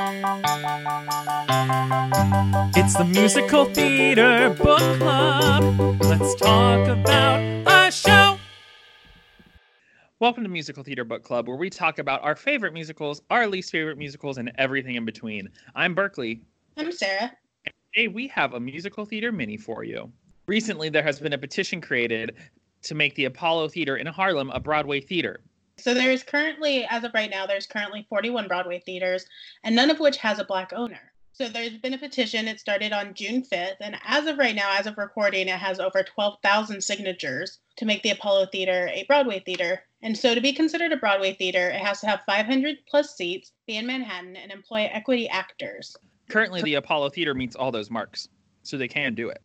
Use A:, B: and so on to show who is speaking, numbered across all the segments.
A: It's the Musical Theater Book Club. Let's talk about a show. Welcome to Musical Theater Book Club, where we talk about our favorite musicals, our least favorite musicals, and everything in between. I'm Berkeley.
B: I'm Sarah.
A: Today we have a musical theater mini for you. Recently, there has been a petition created to make the Apollo Theater in Harlem a Broadway theater.
B: So there's currently, as of right now, there's currently 41 Broadway theaters, and none of which has a black owner. So there's been a petition. It started on June 5th, and as of right now, as of recording, it has over 12,000 signatures to make the Apollo Theater a Broadway theater. And so to be considered a Broadway theater, it has to have 500 plus seats, be in Manhattan, and employ equity actors.
A: Currently, the Apollo Theater meets all those marks, so they can do it.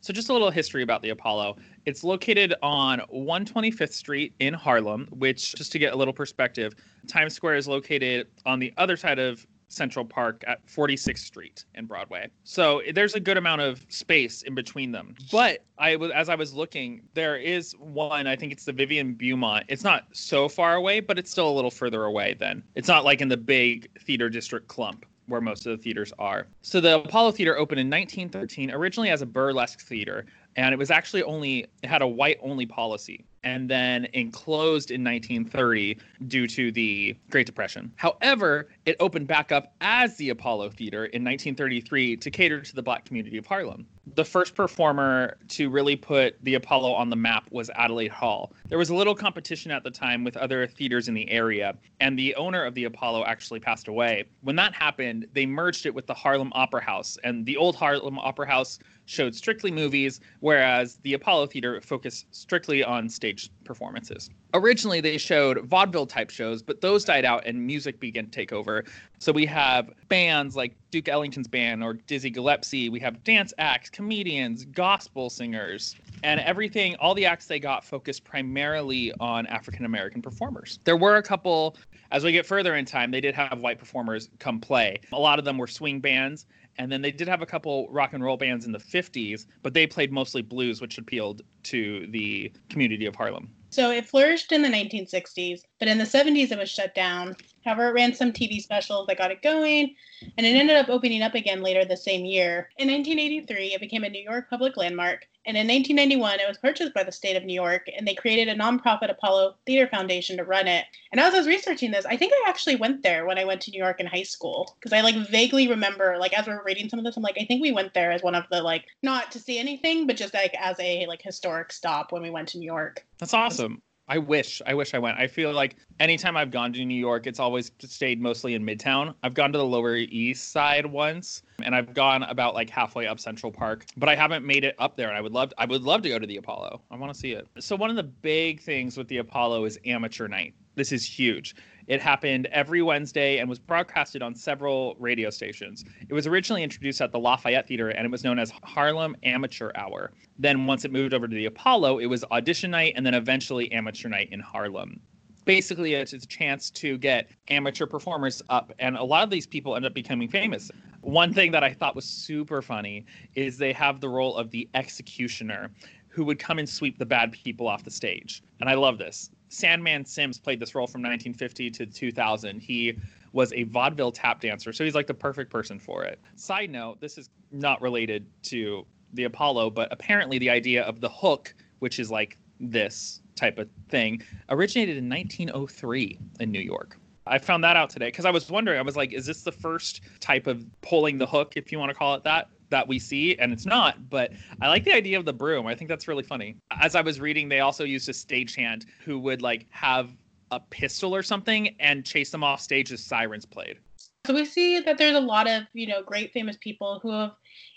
A: So, just a little history about the Apollo. It's located on 125th Street in Harlem, which, just to get a little perspective, Times Square is located on the other side of Central Park at 46th Street and Broadway. So there's a good amount of space in between them. But I was as I was looking, there is one, I think it's the Vivian Beaumont. It's not so far away, but it's still a little further away then. It's not like in the big theater district clump where most of the theaters are. So the Apollo Theater opened in 1913 originally as a burlesque theater and it was actually only it had a white only policy and then enclosed in 1930 due to the Great Depression. However, it opened back up as the Apollo Theater in 1933 to cater to the black community of Harlem. The first performer to really put the Apollo on the map was Adelaide Hall. There was a little competition at the time with other theaters in the area, and the owner of the Apollo actually passed away. When that happened, they merged it with the Harlem Opera House, and the old Harlem Opera House showed strictly movies, whereas the Apollo Theater focused strictly on stage performances. Originally, they showed vaudeville type shows, but those died out and music began to take over. So we have bands like Duke Ellington's band or Dizzy Gillespie. We have dance acts, comedians, gospel singers, and everything. All the acts they got focused primarily on African American performers. There were a couple, as we get further in time, they did have white performers come play. A lot of them were swing bands, and then they did have a couple rock and roll bands in the 50s, but they played mostly blues, which appealed to the community of Harlem.
B: So it flourished in the 1960s, but in the 70s it was shut down. However, it ran some TV specials that got it going, and it ended up opening up again later the same year. In 1983, it became a New York public landmark, and in 1991, it was purchased by the state of New York, and they created a nonprofit Apollo Theater Foundation to run it. And as I was researching this, I think I actually went there when I went to New York in high school, because I like vaguely remember, like as we are reading some of this, I'm like, I think we went there as one of the like not to see anything, but just like as a like historic stop when we went to New York.
A: That's awesome. I wish, I wish I went. I feel like anytime I've gone to New York, it's always stayed mostly in Midtown. I've gone to the Lower East Side once, and I've gone about like halfway up Central Park, but I haven't made it up there. And I would love, I would love to go to the Apollo. I want to see it. So one of the big things with the Apollo is amateur night. This is huge. It happened every Wednesday and was broadcasted on several radio stations. It was originally introduced at the Lafayette Theater and it was known as Harlem Amateur Hour. Then, once it moved over to the Apollo, it was audition night and then eventually amateur night in Harlem basically it's a chance to get amateur performers up and a lot of these people end up becoming famous one thing that i thought was super funny is they have the role of the executioner who would come and sweep the bad people off the stage and i love this Sandman Sims played this role from 1950 to 2000. He was a vaudeville tap dancer, so he's like the perfect person for it. Side note, this is not related to the Apollo, but apparently the idea of the hook, which is like this type of thing, originated in 1903 in New York. I found that out today because I was wondering. I was like, is this the first type of pulling the hook, if you want to call it that, that we see? And it's not, but I like the idea of the broom. I think that's really funny. As I was reading, they also used a stagehand who would like have a pistol or something and chase them off stage as sirens played.
B: So we see that there's a lot of, you know, great famous people who have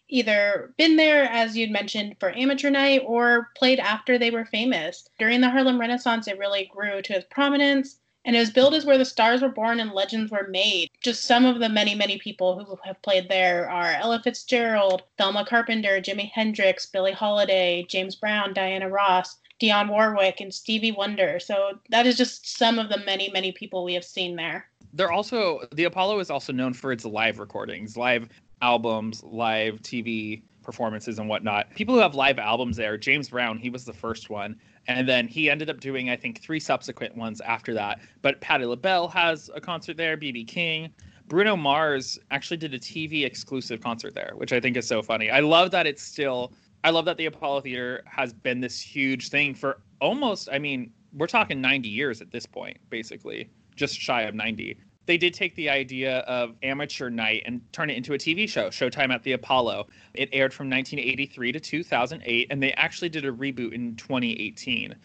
B: either been there, as you'd mentioned, for amateur night or played after they were famous. During the Harlem Renaissance, it really grew to its prominence and it was billed as where the stars were born and legends were made. Just some of the many, many people who have played there are Ella Fitzgerald, Thelma Carpenter, Jimi Hendrix, Billie Holiday, James Brown, Diana Ross, Dionne Warwick, and Stevie Wonder. So that is just some of the many, many people we have seen there.
A: They're also, the Apollo is also known for its live recordings, live albums, live TV performances, and whatnot. People who have live albums there, James Brown, he was the first one and then he ended up doing I think three subsequent ones after that. But Patti LaBelle has a concert there, BB King, Bruno Mars actually did a TV exclusive concert there, which I think is so funny. I love that it's still I love that the Apollo Theater has been this huge thing for almost, I mean, we're talking 90 years at this point, basically, just shy of 90. They did take the idea of amateur night and turn it into a TV show, Showtime at the Apollo. It aired from 1983 to 2008, and they actually did a reboot in 2018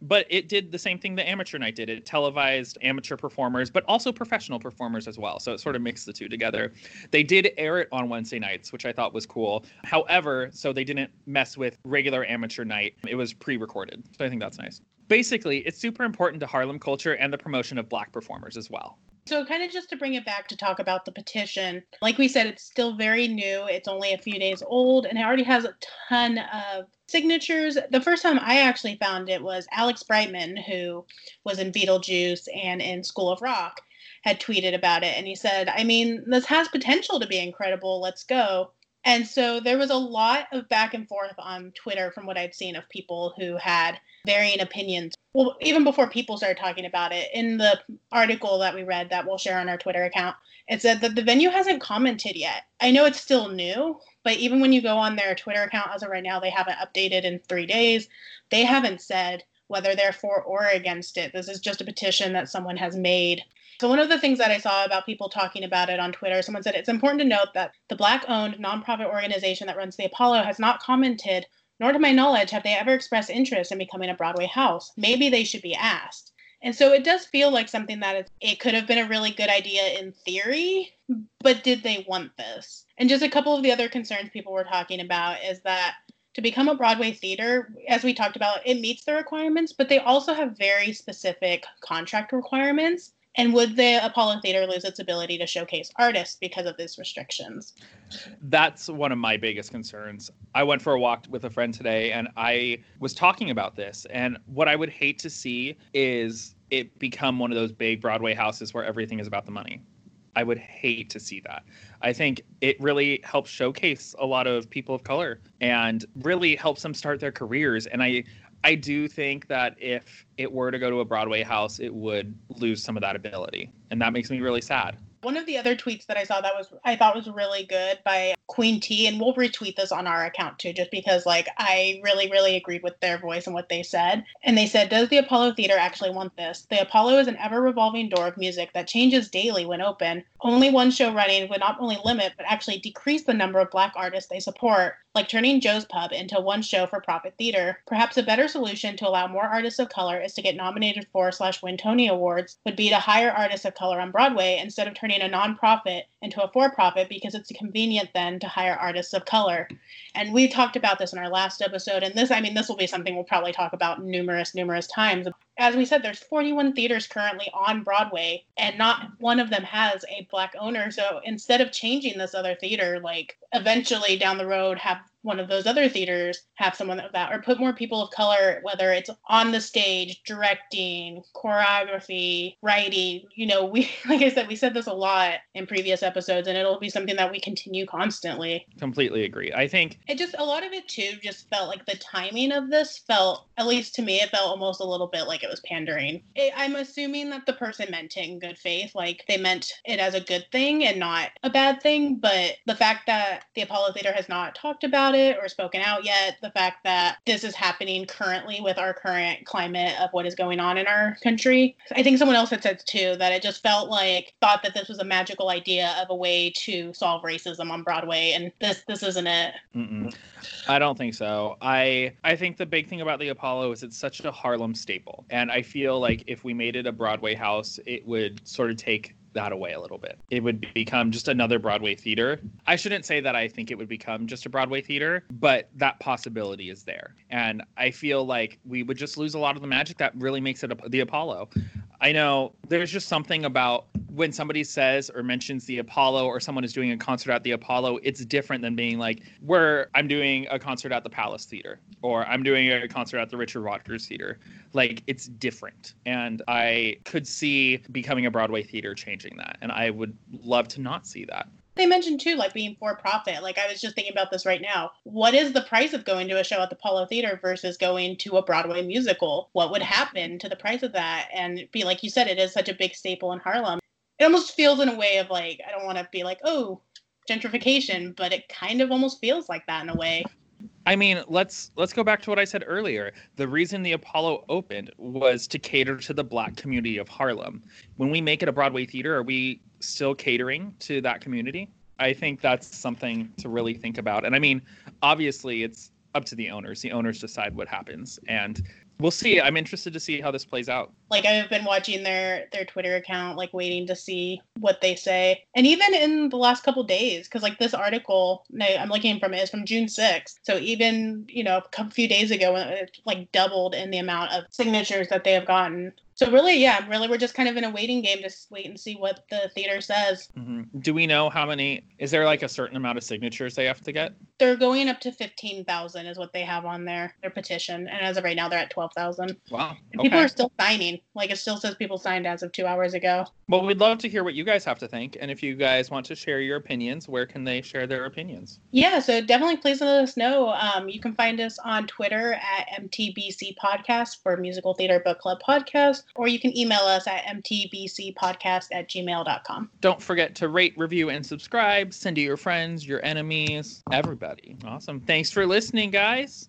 A: but it did the same thing the amateur night did. It televised amateur performers, but also professional performers as well. So it sort of mixed the two together. They did air it on Wednesday nights, which I thought was cool. However, so they didn't mess with regular amateur night. It was pre-recorded. So I think that's nice. Basically, it's super important to Harlem culture and the promotion of black performers as well.
B: So, kind of just to bring it back to talk about the petition, like we said, it's still very new. It's only a few days old and it already has a ton of signatures. The first time I actually found it was Alex Brightman, who was in Beetlejuice and in School of Rock, had tweeted about it. And he said, I mean, this has potential to be incredible. Let's go. And so there was a lot of back and forth on Twitter from what I'd seen of people who had varying opinions. Well, even before people started talking about it, in the article that we read that we'll share on our Twitter account, it said that the venue hasn't commented yet. I know it's still new, but even when you go on their Twitter account as of right now, they haven't updated in three days. They haven't said whether they're for or against it. This is just a petition that someone has made so, one of the things that I saw about people talking about it on Twitter, someone said it's important to note that the Black owned nonprofit organization that runs the Apollo has not commented, nor to my knowledge have they ever expressed interest in becoming a Broadway house. Maybe they should be asked. And so it does feel like something that it could have been a really good idea in theory, but did they want this? And just a couple of the other concerns people were talking about is that to become a Broadway theater, as we talked about, it meets the requirements, but they also have very specific contract requirements and would the Apollo Theater lose its ability to showcase artists because of these restrictions?
A: That's one of my biggest concerns. I went for a walk with a friend today and I was talking about this. And what I would hate to see is it become one of those big Broadway houses where everything is about the money. I would hate to see that. I think it really helps showcase a lot of people of color and really helps them start their careers. And I, I do think that if it were to go to a Broadway house, it would lose some of that ability. And that makes me really sad.
B: One of the other tweets that I saw that was I thought was really good by Queen T, and we'll retweet this on our account too, just because like I really, really agreed with their voice and what they said. And they said, Does the Apollo Theater actually want this? The Apollo is an ever revolving door of music that changes daily when open. Only one show running would not only limit, but actually decrease the number of black artists they support like turning Joe's Pub into one show for profit theater. Perhaps a better solution to allow more artists of color is to get nominated for slash win Tony Awards would be to hire artists of color on Broadway instead of turning a nonprofit into a for-profit because it's convenient then to hire artists of color. And we talked about this in our last episode, and this I mean this will be something we'll probably talk about numerous, numerous times as we said, there's 41 theaters currently on Broadway, and not one of them has a black owner. So instead of changing this other theater, like eventually down the road, have one of those other theaters have someone of that or put more people of color whether it's on the stage directing choreography writing you know we like i said we said this a lot in previous episodes and it'll be something that we continue constantly.
A: Completely agree. I think
B: it just a lot of it too just felt like the timing of this felt at least to me it felt almost a little bit like it was pandering. It, i'm assuming that the person meant it in good faith like they meant it as a good thing and not a bad thing but the fact that the apollo theater has not talked about about it or spoken out yet. The fact that this is happening currently with our current climate of what is going on in our country. I think someone else had said too that it just felt like thought that this was a magical idea of a way to solve racism on Broadway, and this this isn't it.
A: Mm-mm. I don't think so. I I think the big thing about the Apollo is it's such a Harlem staple, and I feel like if we made it a Broadway house, it would sort of take that away a little bit. It would become just another Broadway theater. I shouldn't say that I think it would become just a Broadway theater, but that possibility is there. And I feel like we would just lose a lot of the magic that really makes it a, the Apollo. I know there's just something about when somebody says or mentions the Apollo or someone is doing a concert at the Apollo, it's different than being like, where I'm doing a concert at the Palace Theater or I'm doing a concert at the Richard Rodgers Theater. Like, it's different. And I could see becoming a Broadway theater changing that. And I would love to not see that
B: they mentioned too like being for profit like i was just thinking about this right now what is the price of going to a show at the apollo theater versus going to a broadway musical what would happen to the price of that and be like you said it is such a big staple in harlem it almost feels in a way of like I don't want to be like oh gentrification, but it kind of almost feels like that in a way.
A: I mean, let's let's go back to what I said earlier. The reason the Apollo opened was to cater to the black community of Harlem. When we make it a Broadway theater, are we still catering to that community? I think that's something to really think about. And I mean, obviously it's up to the owners. The owners decide what happens. And we'll see. I'm interested to see how this plays out.
B: Like I've been watching their their Twitter account, like waiting to see what they say. And even in the last couple days, because like this article I'm looking from is from June 6th. So even you know a few days ago, when it like doubled in the amount of signatures that they have gotten. So really, yeah, really, we're just kind of in a waiting game to wait and see what the theater says.
A: Mm-hmm. Do we know how many? Is there like a certain amount of signatures they have to get?
B: They're going up to fifteen thousand, is what they have on their their petition, and as of right now, they're at twelve thousand.
A: Wow,
B: okay. people are still signing. Like it still says people signed as of two hours ago.
A: Well, we'd love to hear what you guys have to think, and if you guys want to share your opinions, where can they share their opinions?
B: Yeah, so definitely please let us know. Um, you can find us on Twitter at MTBC Podcast for Musical Theater Book Club Podcast or you can email us at mtbcpodcast at gmail.com.
A: Don't forget to rate, review, and subscribe. Send to your friends, your enemies, everybody everybody. Awesome. Thanks for listening, guys.